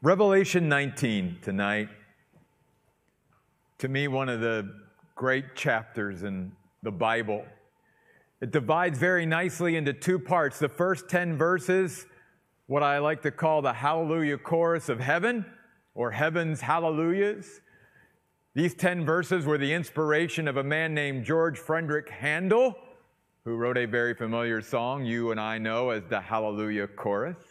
Revelation 19 tonight. To me, one of the great chapters in the Bible. It divides very nicely into two parts. The first 10 verses, what I like to call the Hallelujah Chorus of Heaven, or Heaven's Hallelujahs. These 10 verses were the inspiration of a man named George Frederick Handel, who wrote a very familiar song you and I know as the Hallelujah Chorus.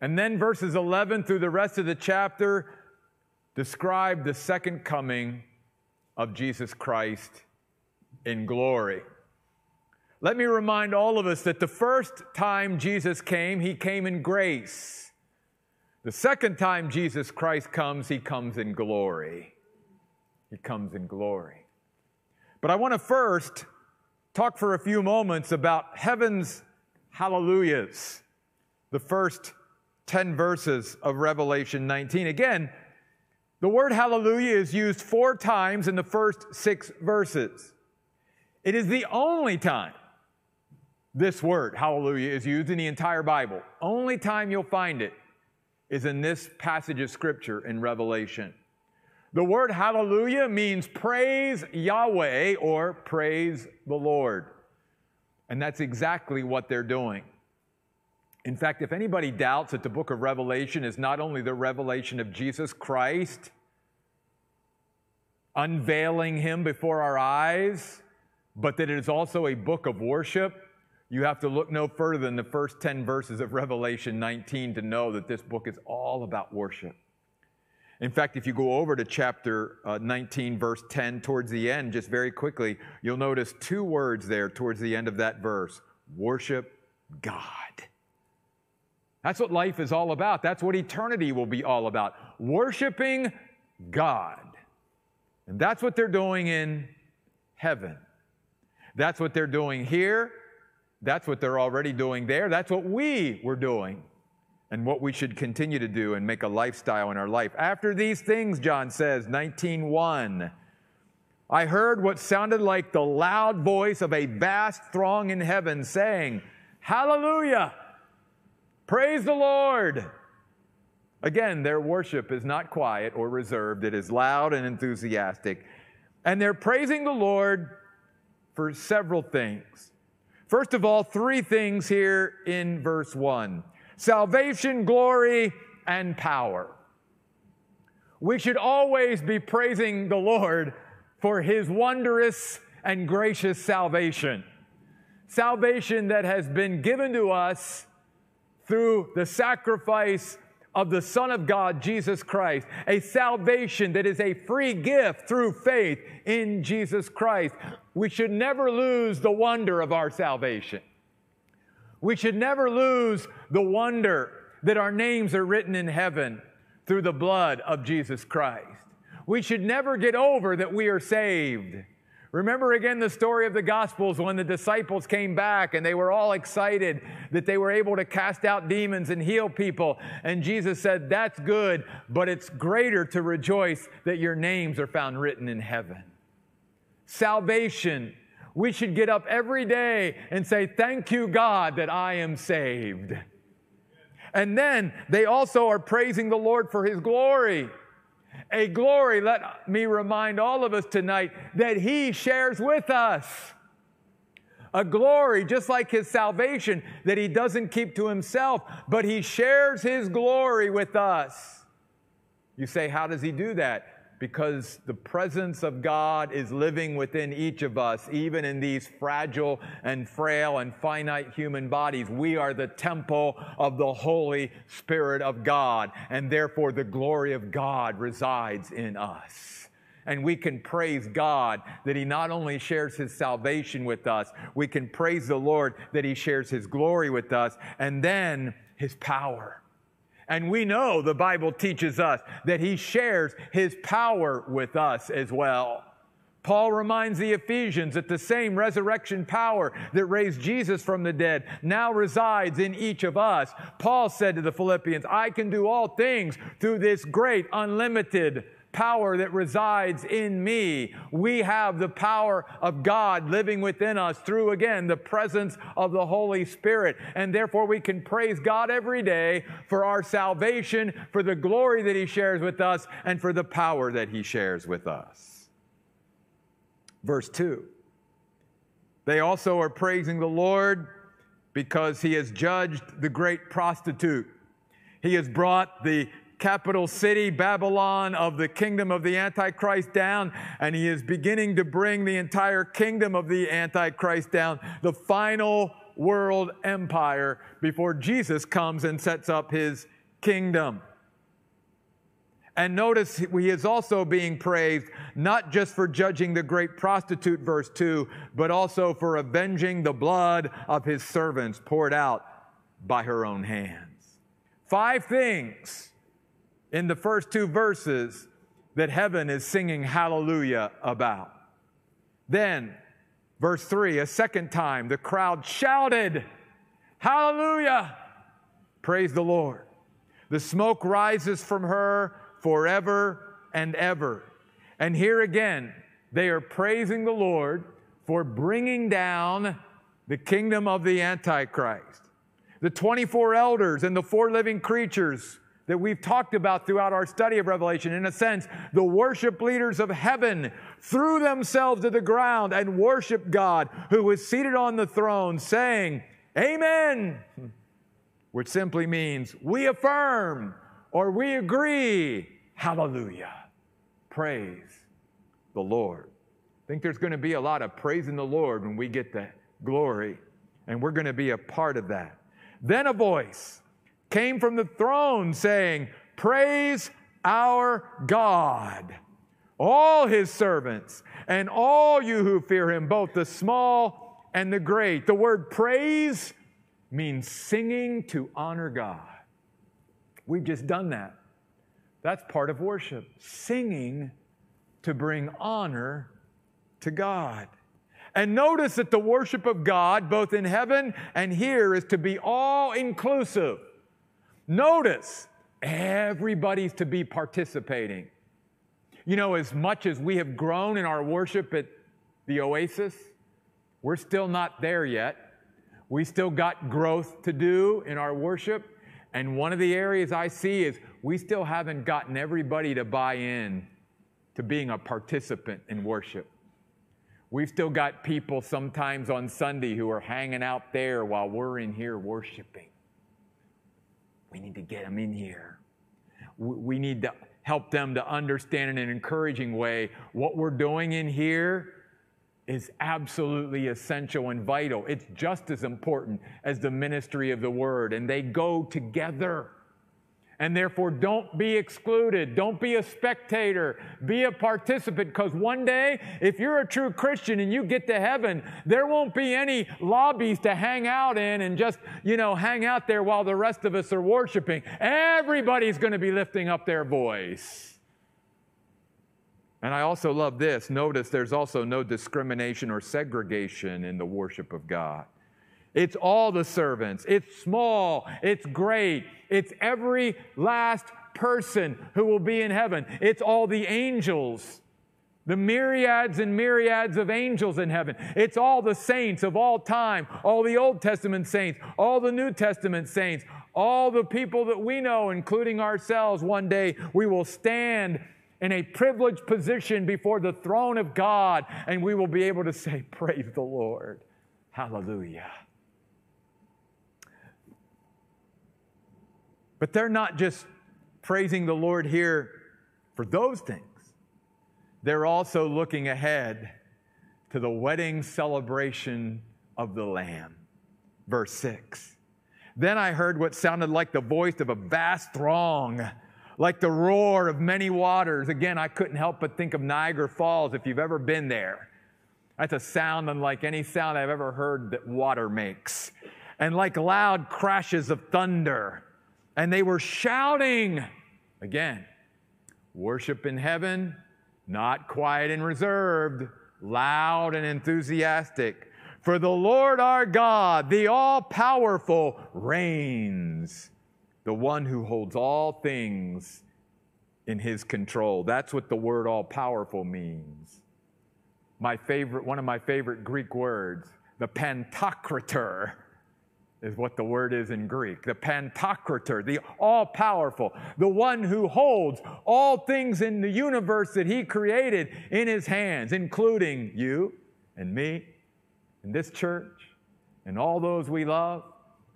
And then verses 11 through the rest of the chapter describe the second coming of Jesus Christ in glory. Let me remind all of us that the first time Jesus came, he came in grace. The second time Jesus Christ comes, he comes in glory. He comes in glory. But I want to first talk for a few moments about heaven's hallelujahs, the first 10 verses of Revelation 19. Again, the word hallelujah is used four times in the first six verses. It is the only time this word, hallelujah, is used in the entire Bible. Only time you'll find it is in this passage of scripture in Revelation. The word hallelujah means praise Yahweh or praise the Lord. And that's exactly what they're doing. In fact, if anybody doubts that the book of Revelation is not only the revelation of Jesus Christ, unveiling him before our eyes, but that it is also a book of worship, you have to look no further than the first 10 verses of Revelation 19 to know that this book is all about worship. In fact, if you go over to chapter uh, 19, verse 10, towards the end, just very quickly, you'll notice two words there towards the end of that verse worship God. That's what life is all about. That's what eternity will be all about. Worshiping God. And that's what they're doing in heaven. That's what they're doing here. That's what they're already doing there. That's what we were doing and what we should continue to do and make a lifestyle in our life. After these things, John says, 19:1, I heard what sounded like the loud voice of a vast throng in heaven saying, Hallelujah! Praise the Lord. Again, their worship is not quiet or reserved, it is loud and enthusiastic. And they're praising the Lord for several things. First of all, three things here in verse 1 salvation, glory, and power. We should always be praising the Lord for his wondrous and gracious salvation. Salvation that has been given to us through the sacrifice of the Son of God, Jesus Christ, a salvation that is a free gift through faith in Jesus Christ. We should never lose the wonder of our salvation. We should never lose the wonder that our names are written in heaven through the blood of Jesus Christ. We should never get over that we are saved. Remember again the story of the Gospels when the disciples came back and they were all excited that they were able to cast out demons and heal people. And Jesus said, That's good, but it's greater to rejoice that your names are found written in heaven. Salvation. We should get up every day and say, Thank you, God, that I am saved. And then they also are praising the Lord for his glory a glory, let me remind all of us tonight, that He shares with us. A glory, just like His salvation, that He doesn't keep to Himself, but He shares His glory with us. You say, How does He do that? Because the presence of God is living within each of us, even in these fragile and frail and finite human bodies. We are the temple of the Holy Spirit of God, and therefore the glory of God resides in us. And we can praise God that He not only shares His salvation with us, we can praise the Lord that He shares His glory with us, and then His power. And we know the Bible teaches us that he shares his power with us as well. Paul reminds the Ephesians that the same resurrection power that raised Jesus from the dead now resides in each of us. Paul said to the Philippians, I can do all things through this great, unlimited power that resides in me. We have the power of God living within us through, again, the presence of the Holy Spirit. And therefore, we can praise God every day for our salvation, for the glory that He shares with us, and for the power that He shares with us. Verse 2 They also are praising the Lord because He has judged the great prostitute. He has brought the capital city, Babylon, of the kingdom of the Antichrist down, and he is beginning to bring the entire kingdom of the Antichrist down, the final world empire, before Jesus comes and sets up his kingdom. And notice he is also being praised not just for judging the great prostitute, verse 2, but also for avenging the blood of his servants poured out by her own hands. Five things in the first two verses that heaven is singing hallelujah about. Then, verse 3, a second time, the crowd shouted, Hallelujah! Praise the Lord. The smoke rises from her forever and ever. And here again, they are praising the Lord for bringing down the kingdom of the Antichrist. The 24 elders and the four living creatures that we've talked about throughout our study of Revelation. In a sense, the worship leaders of heaven threw themselves to the ground and worshiped God who was seated on the throne, saying, Amen, which simply means we affirm or we agree. Hallelujah. Praise the Lord. I think there's going to be a lot of praising the Lord when we get the glory, and we're going to be a part of that. Then a voice came from the throne saying, Praise our God, all his servants, and all you who fear him, both the small and the great. The word praise means singing to honor God. We've just done that. That's part of worship, singing to bring honor to God. And notice that the worship of God, both in heaven and here, is to be all inclusive. Notice, everybody's to be participating. You know, as much as we have grown in our worship at the Oasis, we're still not there yet. We still got growth to do in our worship. And one of the areas I see is we still haven't gotten everybody to buy in to being a participant in worship. We've still got people sometimes on Sunday who are hanging out there while we're in here worshiping. We need to get them in here. We need to help them to understand in an encouraging way what we're doing in here is absolutely essential and vital. It's just as important as the ministry of the word, and they go together. And therefore, don't be excluded. Don't be a spectator. Be a participant because one day, if you're a true Christian and you get to heaven, there won't be any lobbies to hang out in and just, you know, hang out there while the rest of us are worshiping. Everybody's going to be lifting up their voice. And I also love this. Notice there's also no discrimination or segregation in the worship of God. It's all the servants. It's small. It's great. It's every last person who will be in heaven. It's all the angels, the myriads and myriads of angels in heaven. It's all the saints of all time, all the Old Testament saints, all the New Testament saints, all the people that we know, including ourselves. One day we will stand in a privileged position before the throne of God and we will be able to say, Praise the Lord. Hallelujah. But they're not just praising the Lord here for those things, they're also looking ahead to the wedding celebration of the Lamb. Verse 6. Then I heard what sounded like the voice of a vast throng, like the roar of many waters. Again, I couldn't help but think of Niagara Falls if you've ever been there. That's a sound unlike any sound I've ever heard that water makes. And like loud crashes of thunder and they were shouting again worship in heaven, not quiet and reserved, loud and enthusiastic. For the Lord our God, the all powerful, reigns, the one who holds all things in his control. That's what the word all powerful means. My favorite, one of my favorite Greek words, the pantocrator, is what the word is in Greek. The pantocrator, the all powerful, the one who holds all things in the universe that he created in his hands, including you and me and this church and all those we love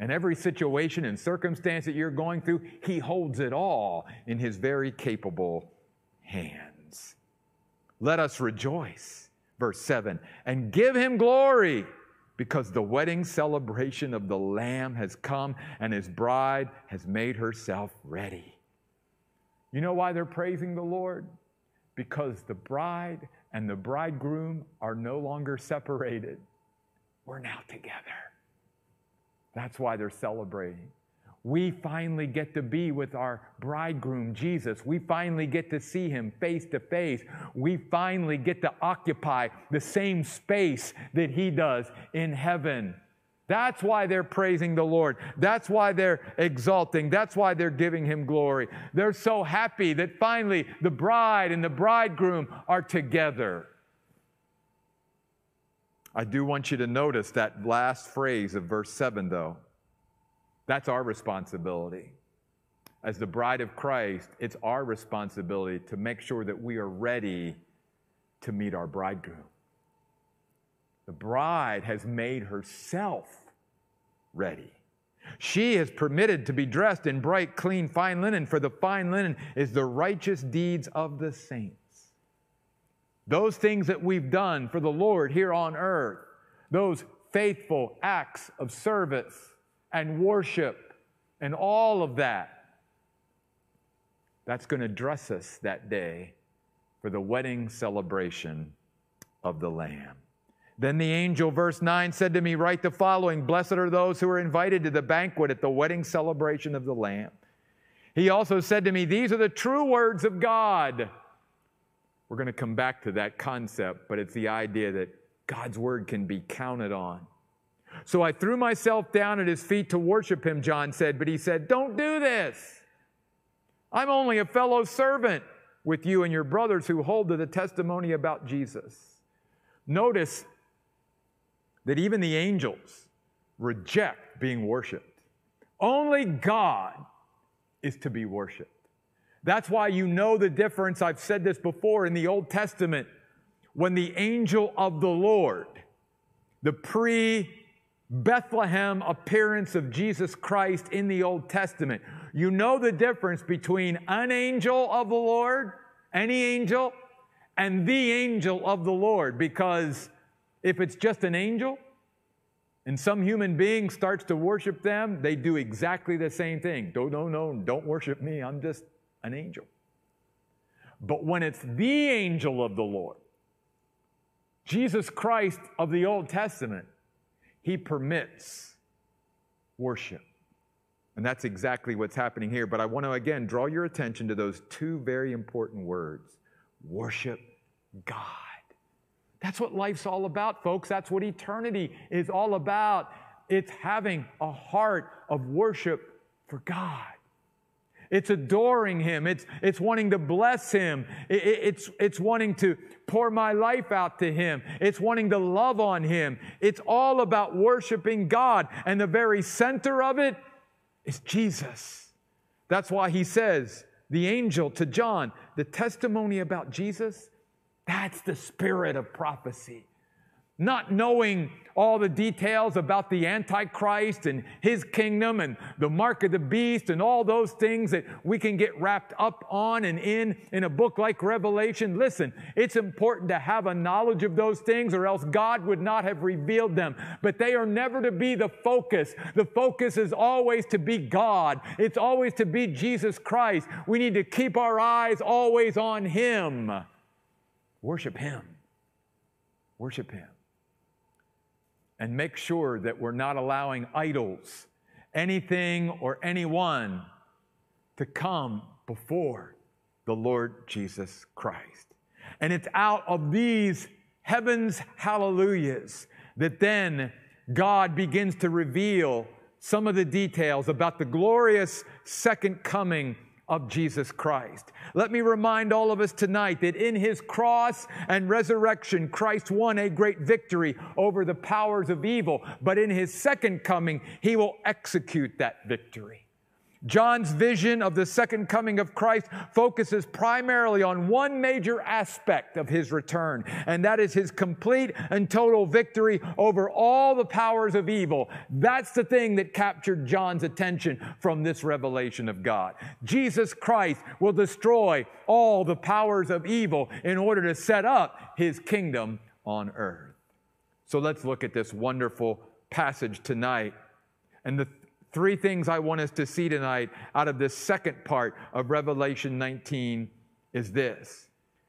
and every situation and circumstance that you're going through. He holds it all in his very capable hands. Let us rejoice, verse 7, and give him glory because the wedding celebration of the Lamb has come and his bride has made herself ready. You know why they're praising the Lord? Because the bride and the bridegroom are no longer separated. We're now together. That's why they're celebrating we finally get to be with our bridegroom, Jesus. We finally get to see him face to face. We finally get to occupy the same space that he does in heaven. That's why they're praising the Lord. That's why they're exalting. That's why they're giving him glory. They're so happy that finally the bride and the bridegroom are together. I do want you to notice that last phrase of verse 7, though. That's our responsibility. As the bride of Christ, it's our responsibility to make sure that we are ready to meet our bridegroom. The bride has made herself ready. She is permitted to be dressed in bright, clean, fine linen, for the fine linen is the righteous deeds of the saints. Those things that we've done for the Lord here on earth, those faithful acts of service, and worship and all of that. That's going to dress us that day for the wedding celebration of the Lamb. Then the angel, verse 9, said to me, Write the following Blessed are those who are invited to the banquet at the wedding celebration of the Lamb. He also said to me, These are the true words of God. We're going to come back to that concept, but it's the idea that God's word can be counted on. So I threw myself down at his feet to worship him, John said, but he said, Don't do this. I'm only a fellow servant with you and your brothers who hold to the testimony about Jesus. Notice that even the angels reject being worshiped. Only God is to be worshiped. That's why you know the difference. I've said this before in the Old Testament. When the angel of the Lord, the pre Bethlehem appearance of Jesus Christ in the Old Testament. You know the difference between an angel of the Lord, any angel, and the angel of the Lord, because if it's just an angel and some human being starts to worship them, they do exactly the same thing. No, no, no, don't worship me. I'm just an angel. But when it's the angel of the Lord, Jesus Christ of the Old Testament, he permits worship. And that's exactly what's happening here. But I want to again draw your attention to those two very important words worship God. That's what life's all about, folks. That's what eternity is all about. It's having a heart of worship for God. It's adoring Him. It's, it's wanting to bless Him. It, it, it's, it's wanting to pour my life out to Him. It's wanting to love on Him. It's all about worshiping God. And the very center of it is Jesus. That's why He says, the angel to John, the testimony about Jesus, that's the spirit of prophecy not knowing all the details about the Antichrist and his kingdom and the mark of the beast and all those things that we can get wrapped up on and in in a book like Revelation. Listen, it's important to have a knowledge of those things or else God would not have revealed them. But they are never to be the focus. The focus is always to be God. It's always to be Jesus Christ. We need to keep our eyes always on Him. Worship Him. Worship Him and make sure that we're not allowing idols, anything or anyone, to come before the Lord Jesus Christ. And it's out of these heavens hallelujahs that then God begins to reveal some of the details about the glorious second coming of Jesus Christ. Let me remind all of us tonight that in his cross and resurrection, Christ won a great victory over the powers of evil, but in his second coming, he will execute that victory. John's vision of the second coming of Christ focuses primarily on one major aspect of his return, and that is his complete and total victory over all the powers of evil. That's the thing that captured John's attention from this revelation of God. Jesus Christ will destroy all the powers of evil in order to set up his kingdom on earth. So let's look at this wonderful passage tonight. And the Three things I want us to see tonight out of this second part of Revelation 19 is this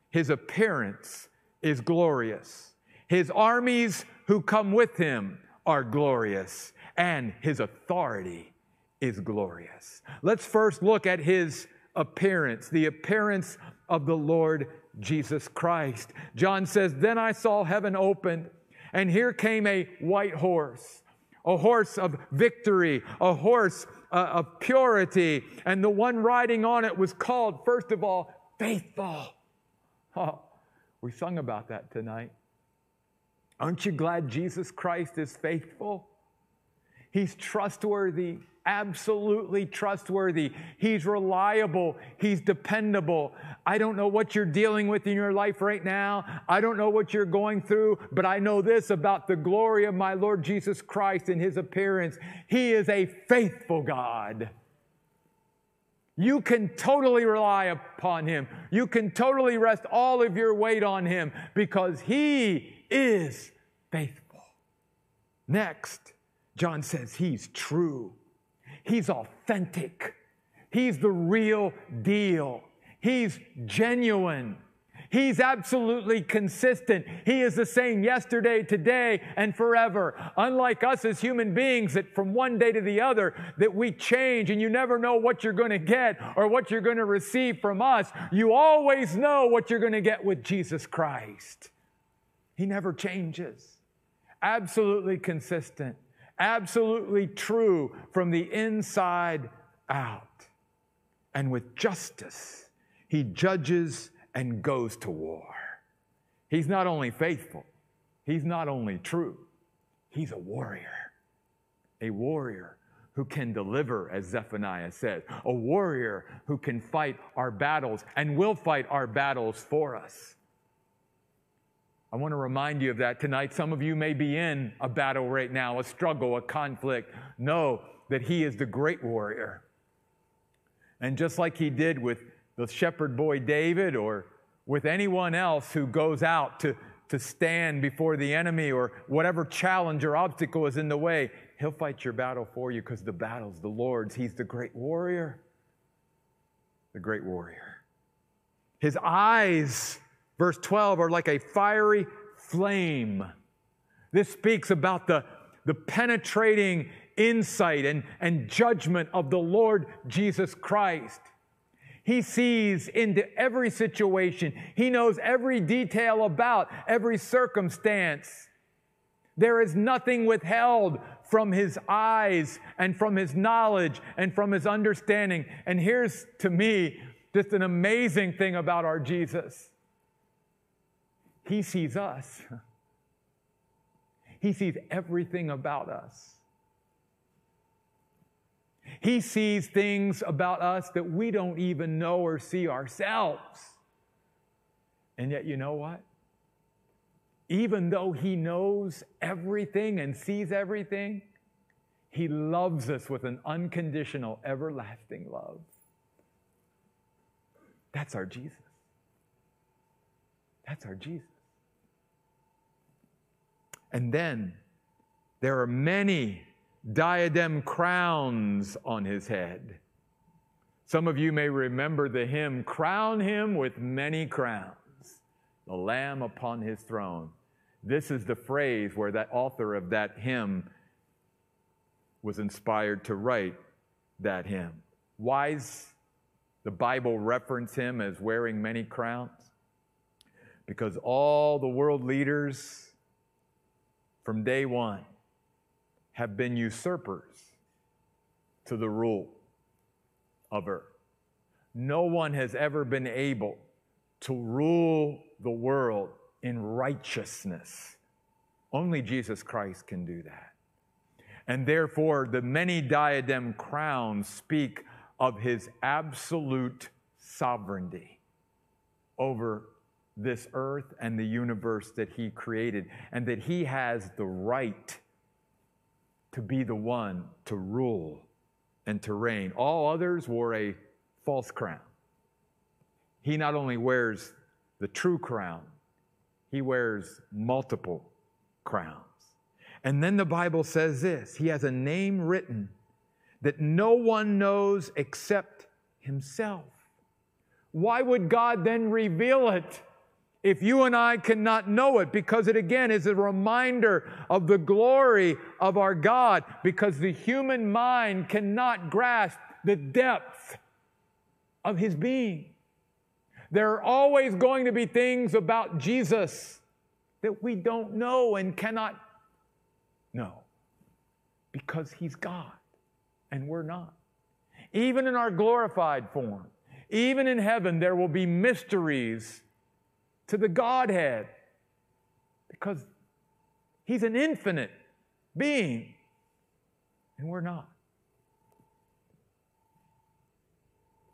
His appearance is glorious, His armies who come with Him are glorious, and His authority is glorious. Let's first look at His appearance, the appearance of the Lord Jesus Christ. John says, Then I saw heaven opened, and here came a white horse a horse of victory, a horse uh, of purity. And the one riding on it was called, first of all, faithful. Oh, we sung about that tonight. Aren't you glad Jesus Christ is faithful? He's trustworthy absolutely trustworthy. He's reliable. He's dependable. I don't know what you're dealing with in your life right now. I don't know what you're going through, but I know this about the glory of my Lord Jesus Christ and his appearance. He is a faithful God. You can totally rely upon him. You can totally rest all of your weight on him because he is faithful. Next, John says he's true. He's authentic. He's the real deal. He's genuine. He's absolutely consistent. He is the same yesterday, today, and forever. Unlike us as human beings, that from one day to the other, that we change and you never know what you're going to get or what you're going to receive from us, you always know what you're going to get with Jesus Christ. He never changes. Absolutely consistent absolutely true from the inside out. And with justice, he judges and goes to war. He's not only faithful, he's not only true, he's a warrior. A warrior who can deliver, as Zephaniah says, a warrior who can fight our battles and will fight our battles for us. I want to remind you of that tonight. Some of you may be in a battle right now, a struggle, a conflict. Know that He is the great warrior. And just like He did with the shepherd boy David or with anyone else who goes out to, to stand before the enemy or whatever challenge or obstacle is in the way, He'll fight your battle for you because the battle's the Lord's. He's the great warrior. The great warrior. His eyes Verse 12 are like a fiery flame. This speaks about the, the penetrating insight and, and judgment of the Lord Jesus Christ. He sees into every situation. He knows every detail about every circumstance. There is nothing withheld from his eyes and from his knowledge and from his understanding. And here's to me just an amazing thing about our Jesus. He sees us. He sees everything about us. He sees things about us that we don't even know or see ourselves. And yet, you know what? Even though He knows everything and sees everything, He loves us with an unconditional, everlasting love. That's our Jesus. That's our Jesus. And then there are many diadem crowns on his head. Some of you may remember the hymn, Crown Him with Many Crowns, the Lamb upon his throne. This is the phrase where that author of that hymn was inspired to write that hymn. Why Why's the Bible reference him as wearing many crowns? Because all the world leaders from day one have been usurpers to the rule of earth. no one has ever been able to rule the world in righteousness. Only Jesus Christ can do that. And therefore, the many diadem crowns speak of his absolute sovereignty over this earth and the universe that he created, and that he has the right to be the one to rule and to reign. All others wore a false crown. He not only wears the true crown, he wears multiple crowns. And then the Bible says this He has a name written that no one knows except Himself. Why would God then reveal it? If you and I cannot know it, because it again is a reminder of the glory of our God, because the human mind cannot grasp the depth of his being. There are always going to be things about Jesus that we don't know and cannot know because he's God and we're not. Even in our glorified form, even in heaven, there will be mysteries to the Godhead because He's an infinite being and we're not.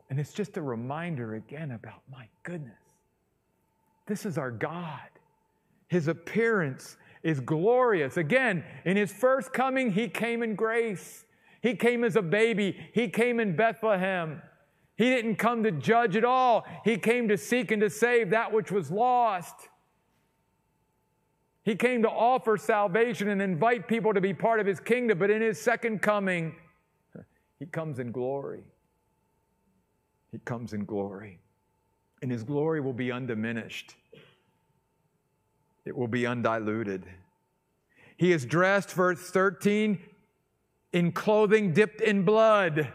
And it's just a reminder again about my goodness. This is our God. His appearance is glorious. Again, in his first coming, he came in grace. He came as a baby. He came in Bethlehem. He didn't come to judge at all. He came to seek and to save that which was lost. He came to offer salvation and invite people to be part of his kingdom, but in his second coming, he comes in glory. He comes in glory. And his glory will be undiminished, it will be undiluted. He is dressed, verse 13, in clothing dipped in blood.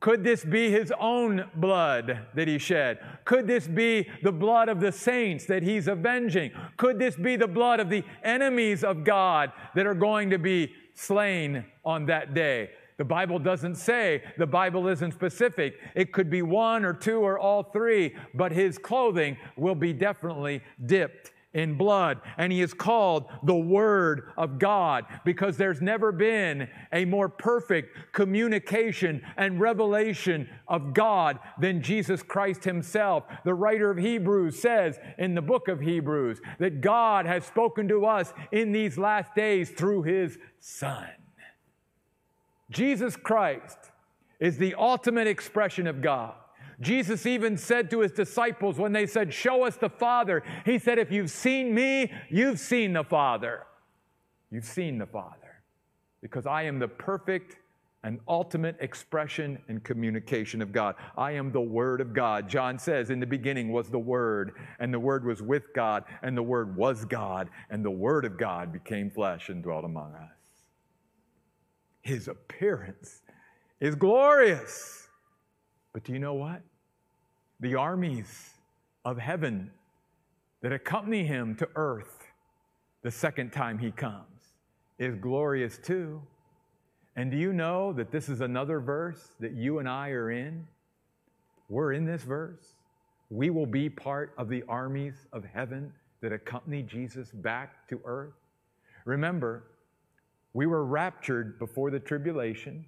Could this be his own blood that he shed? Could this be the blood of the saints that he's avenging? Could this be the blood of the enemies of God that are going to be slain on that day? The Bible doesn't say, the Bible isn't specific. It could be one or two or all three, but his clothing will be definitely dipped in blood. And he is called the Word of God because there's never been a more perfect communication and revelation of God than Jesus Christ himself. The writer of Hebrews says in the book of Hebrews that God has spoken to us in these last days through his Son. Jesus Christ is the ultimate expression of God. Jesus even said to his disciples when they said, Show us the Father, he said, If you've seen me, you've seen the Father. You've seen the Father. Because I am the perfect and ultimate expression and communication of God. I am the Word of God. John says, In the beginning was the Word, and the Word was with God, and the Word was God, and the Word of God became flesh and dwelt among us. His appearance is glorious. But do you know what? The armies of heaven that accompany him to earth the second time he comes is glorious too. And do you know that this is another verse that you and I are in? We're in this verse. We will be part of the armies of heaven that accompany Jesus back to earth. Remember, we were raptured before the tribulation.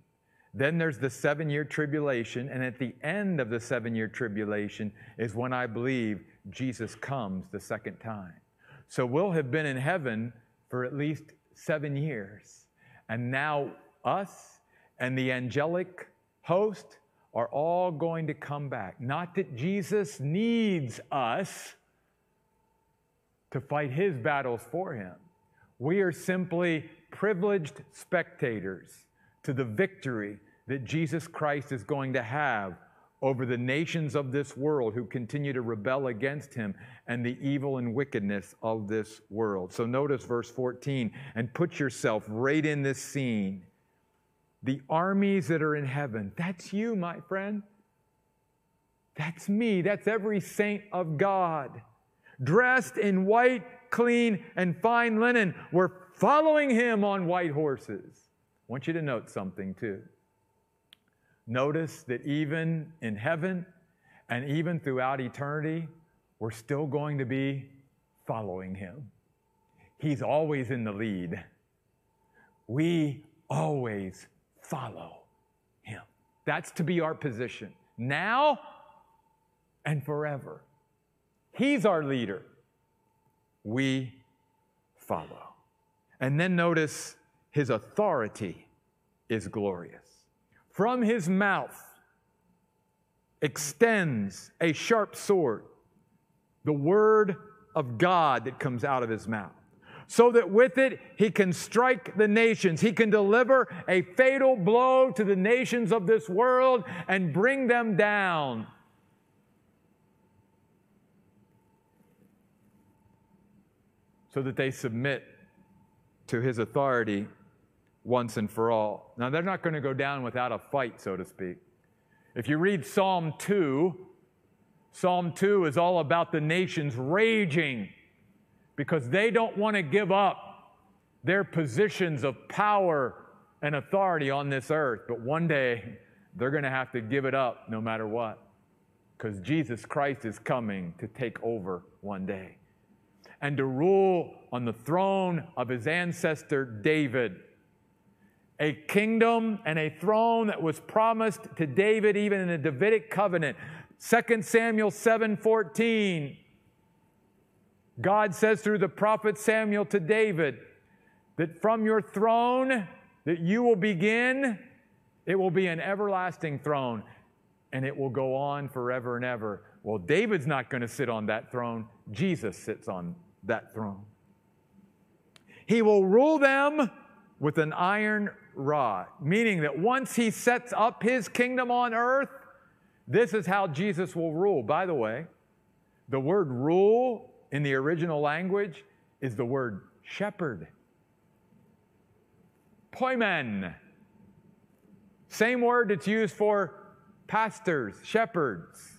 Then there's the seven year tribulation, and at the end of the seven year tribulation is when I believe Jesus comes the second time. So we'll have been in heaven for at least seven years. And now us and the angelic host are all going to come back. Not that Jesus needs us to fight his battles for him. We are simply privileged spectators to the victory that Jesus Christ is going to have over the nations of this world who continue to rebel against him and the evil and wickedness of this world. So notice verse 14 and put yourself right in this scene. The armies that are in heaven, that's you, my friend. That's me. That's every saint of God. Dressed in white, clean, and fine linen. We're following him on white horses. Want you to note something too. notice that even in heaven and even throughout eternity, we're still going to be following him. He's always in the lead. We always follow him. That's to be our position now and forever. He's our leader. We follow. And then notice his authority is glorious. From his mouth extends a sharp sword, the word of God that comes out of his mouth so that with it he can strike the nations. He can deliver a fatal blow to the nations of this world and bring them down. So that they submit to his authority once and for all. Now, they're not going to go down without a fight, so to speak. If you read Psalm 2, Psalm 2 is all about the nations raging because they don't want to give up their positions of power and authority on this earth. But one day, they're going to have to give it up no matter what because Jesus Christ is coming to take over one day and to rule on the throne of his ancestor David. A kingdom and a throne that was promised to David even in the Davidic covenant. 2 Samuel 7 14 God says through the prophet Samuel to David that from your throne that you will begin, it will be an everlasting throne and it will go on forever and ever. Well, David's not going to sit on that throne, Jesus sits on that throne. He will rule them with an iron rod, meaning that once he sets up his kingdom on earth, this is how Jesus will rule. By the way, the word rule in the original language is the word shepherd. Poimen. Same word that's used for pastors, shepherds.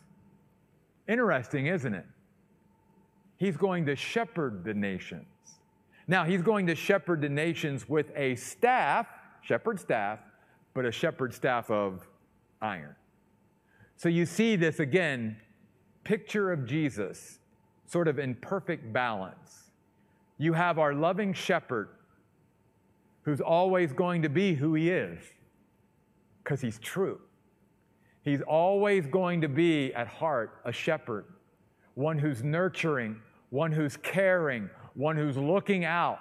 Interesting, isn't it? He's going to shepherd the nations. Now, he's going to shepherd the nations with a staff, shepherd staff, but a shepherd staff of iron. So you see this again, picture of Jesus sort of in perfect balance. You have our loving shepherd who's always going to be who he is because he's true. He's always going to be at heart a shepherd, one who's nurturing, one who's caring, one who's looking out.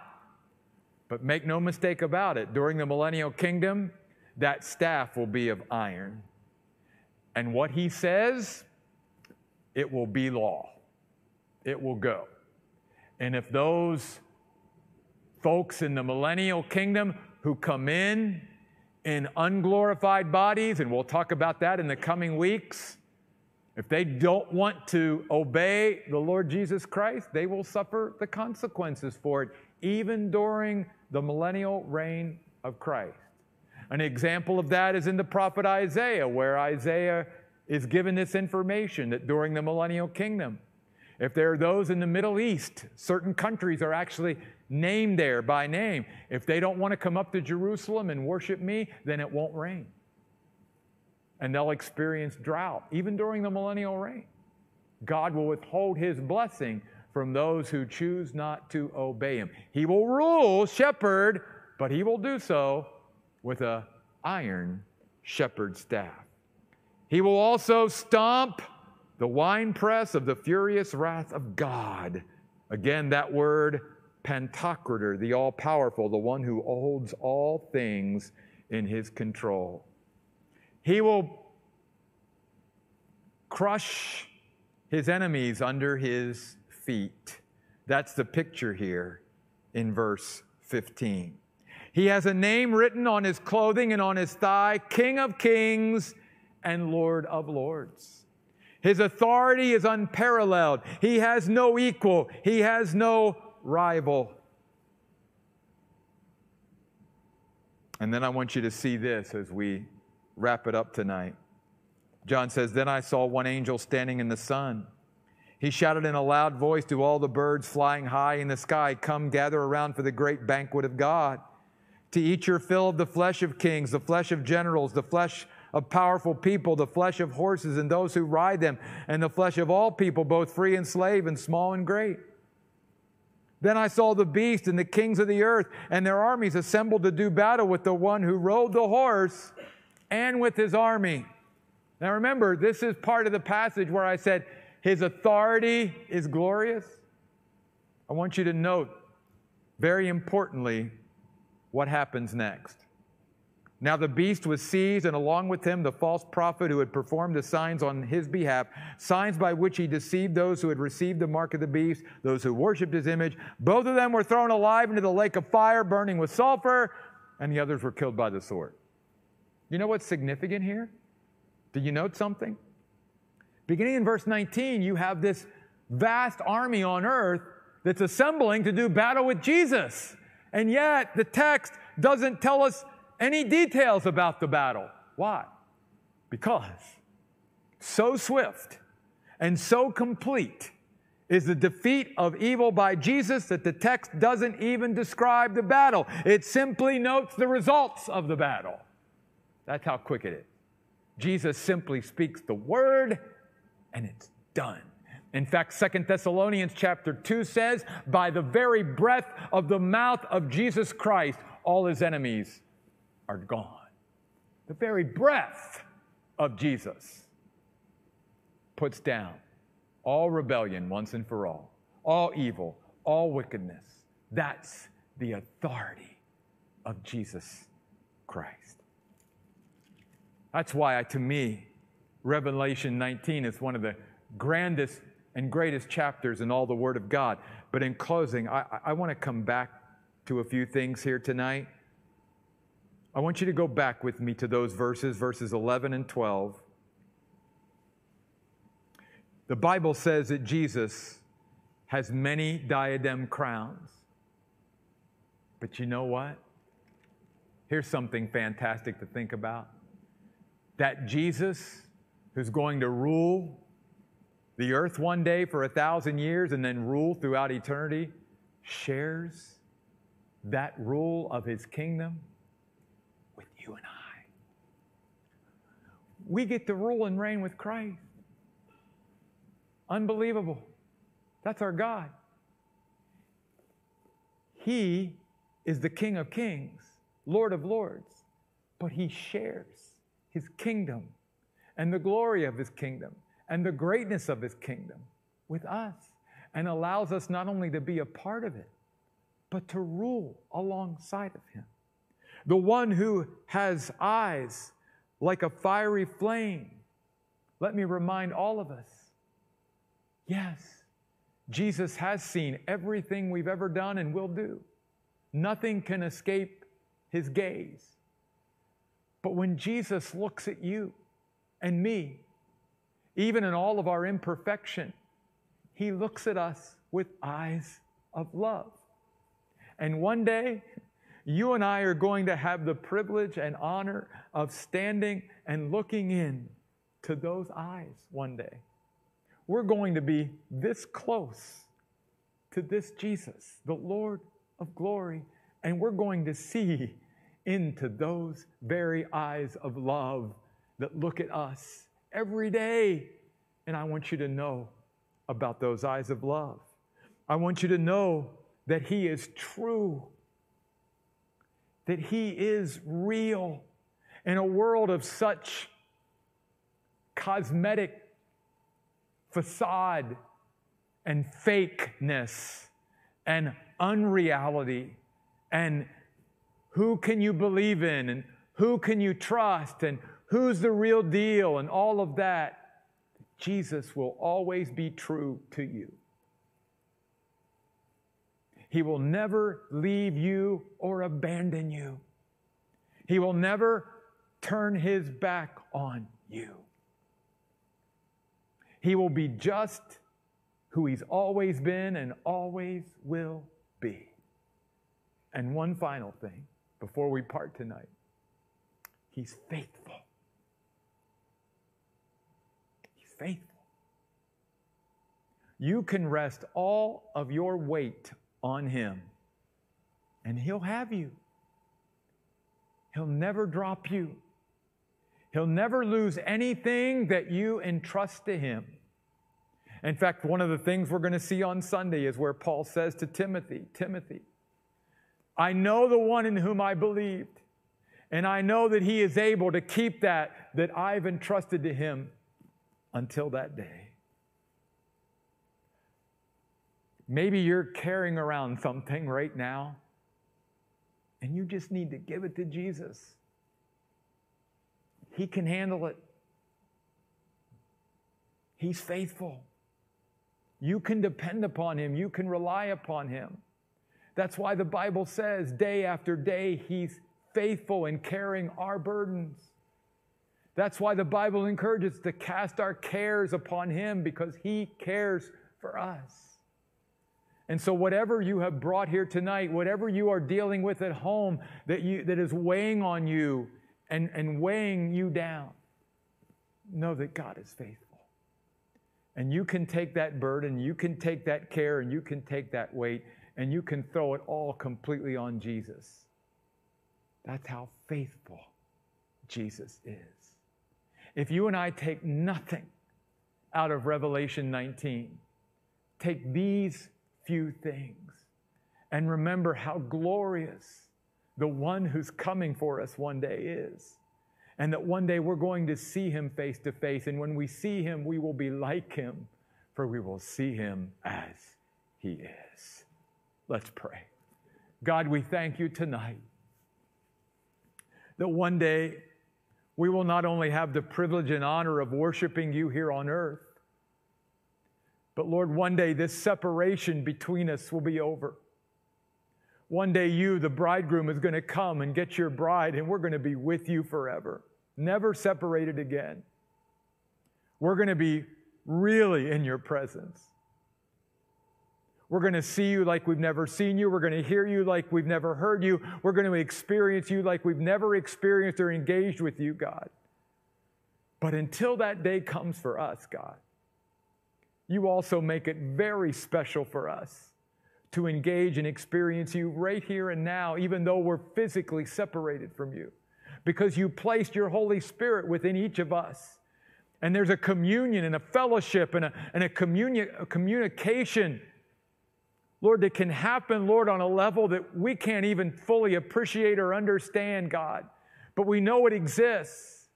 But make no mistake about it, during the millennial kingdom, that staff will be of iron. And what he says, it will be law it will go. And if those folks in the millennial kingdom who come in in unglorified bodies, and we'll talk about that in the coming weeks, if they don't want to obey the Lord Jesus Christ, they will suffer the consequences for it, even during the millennial reign of Christ. An example of that is in the prophet Isaiah, where Isaiah is given this information that during the millennial kingdom, if there are those in the Middle East, certain countries are actually named there by name. If they don't want to come up to Jerusalem and worship me, then it won't rain. And they'll experience drought, even during the millennial reign. God will withhold his blessing from those who choose not to obey him. He will rule, shepherd, but he will do so with a iron shepherd staff. He will also stomp the winepress of the furious wrath of God. Again, that word, Pantocrator, the all powerful, the one who holds all things in his control. He will crush his enemies under his feet. That's the picture here in verse 15. He has a name written on his clothing and on his thigh King of Kings and Lord of Lords. His authority is unparalleled. He has no equal, he has no rival. And then I want you to see this as we wrap it up tonight. John says, Then I saw one angel standing in the sun. He shouted in a loud voice to all the birds flying high in the sky, Come gather around for the great banquet of God. To eat your fill of the flesh of kings, the flesh of generals, the flesh of powerful people, the flesh of horses and those who ride them, and the flesh of all people, both free and slave, and small and great. Then I saw the beast and the kings of the earth and their armies assembled to do battle with the one who rode the horse and with his army. Now remember, this is part of the passage where I said, His authority is glorious. I want you to note, very importantly, what happens next. Now the beast was seized, and along with him the false prophet who had performed the signs on his behalf, signs by which he deceived those who had received the mark of the beast, those who worshipped his image. Both of them were thrown alive into the lake of fire, burning with sulfur, and the others were killed by the sword. You know what's significant here? Do you note something? Beginning in verse 19, you have this vast army on earth that's assembling to do battle with Jesus. And yet, the text doesn't tell us any details about the battle. Why? Because so swift and so complete is the defeat of evil by Jesus that the text doesn't even describe the battle. It simply notes the results of the battle. That's how quick it is. Jesus simply speaks the word and it's done. In fact, Second Thessalonians chapter 2 says, by the very breath of the mouth of Jesus Christ, all his enemies are gone. The very breath of Jesus puts down all rebellion once and for all, all evil, all wickedness. That's the authority of Jesus Christ. That's why, to me, Revelation 19 is one of the grandest and greatest chapters in all the Word of God. But in closing, I, I want to come back to a few things here tonight. I want you to go back with me to those verses, verses 11 and 12. The Bible says that Jesus has many diadem crowns. But you know what? Here's something fantastic to think about that Jesus, who's going to rule the earth one day for a thousand years and then rule throughout eternity, shares that rule of his kingdom with you and I. We get to rule and reign with Christ. Unbelievable. That's our God. He is the King of Kings, Lord of Lords, but He shares His kingdom and the glory of His kingdom and the greatness of His kingdom with us and allows us not only to be a part of it, but to rule alongside of Him the one who has eyes like a fiery flame. Let me remind all of us yes, Jesus has seen everything we've ever done and will do. Nothing can escape his gaze. But when Jesus looks at you and me, even in all of our imperfection, he looks at us with eyes of love. And one day, you and I are going to have the privilege and honor of standing and looking in to those eyes one day. We're going to be this close to this Jesus, the Lord of glory, and we're going to see into those very eyes of love that look at us every day. And I want you to know about those eyes of love. I want you to know that He is true that He is real in a world of such cosmetic facade and fakeness and unreality and who can you believe in and who can you trust and who's the real deal and all of that, Jesus will always be true to you. He will never leave you or abandon you. He will never turn his back on you. He will be just who he's always been and always will be. And one final thing before we part tonight He's faithful. He's faithful. You can rest all of your weight on Him, and He'll have you. He'll never drop you. He'll never lose anything that you entrust to him. In fact, one of the things we're going to see on Sunday is where Paul says to Timothy, Timothy, I know the one in whom I believed, and I know that he is able to keep that that I've entrusted to him until that day. Maybe you're carrying around something right now, and you just need to give it to Jesus. He can handle it. He's faithful. You can depend upon him, you can rely upon him. That's why the Bible says day after day, he's faithful in carrying our burdens. That's why the Bible encourages to cast our cares upon him because he cares for us. And so, whatever you have brought here tonight, whatever you are dealing with at home that, you, that is weighing on you and, and weighing you down, know that God is faithful. And you can take that burden, you can take that care, and you can take that weight, and you can throw it all completely on Jesus. That's how faithful Jesus is. If you and I take nothing out of Revelation 19, take these few things and remember how glorious the one who's coming for us one day is and that one day we're going to see him face to face. And when we see him, we will be like him, for we will see him as he is. Let's pray. God, we thank you tonight that one day we will not only have the privilege and honor of worshiping you here on earth, but Lord, one day this separation between us will be over. One day you, the bridegroom, is going to come and get your bride, and we're going to be with you forever never separated again. We're going to be really in your presence. We're going to see you like we've never seen you. We're going to hear you like we've never heard you. We're going to experience you like we've never experienced or engaged with you, God. But until that day comes for us, God, you also make it very special for us to engage and experience you right here and now, even though we're physically separated from you because you placed your Holy Spirit within each of us. And there's a communion and a fellowship and a, and a, communi- a communication, Lord, that can happen, Lord, on a level that we can't even fully appreciate or understand, God. But we know it exists.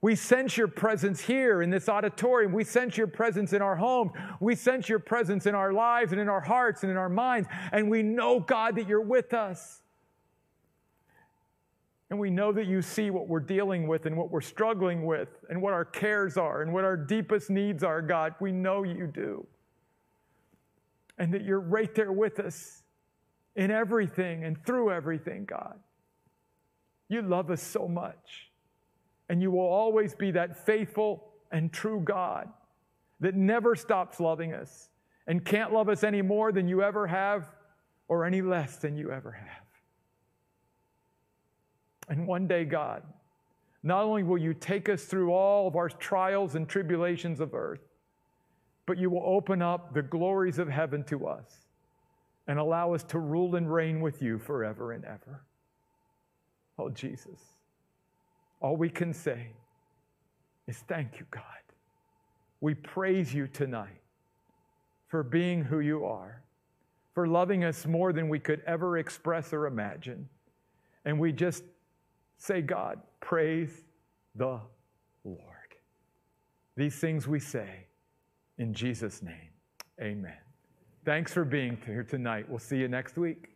We sense your presence here in this auditorium. We sense your presence in our home. We sense your presence in our lives and in our hearts and in our minds. And we know, God, that you're with us. And we know that you see what we're dealing with and what we're struggling with and what our cares are and what our deepest needs are, God. We know you do. And that you're right there with us in everything and through everything, God. You love us so much. And you will always be that faithful and true God that never stops loving us and can't love us any more than you ever have or any less than you ever have. And one day, God, not only will you take us through all of our trials and tribulations of earth, but you will open up the glories of heaven to us and allow us to rule and reign with you forever and ever. Oh, Jesus, all we can say is thank you, God. We praise you tonight for being who you are, for loving us more than we could ever express or imagine. And we just Say, God, praise the Lord. These things we say in Jesus' name. Amen. Thanks for being here tonight. We'll see you next week.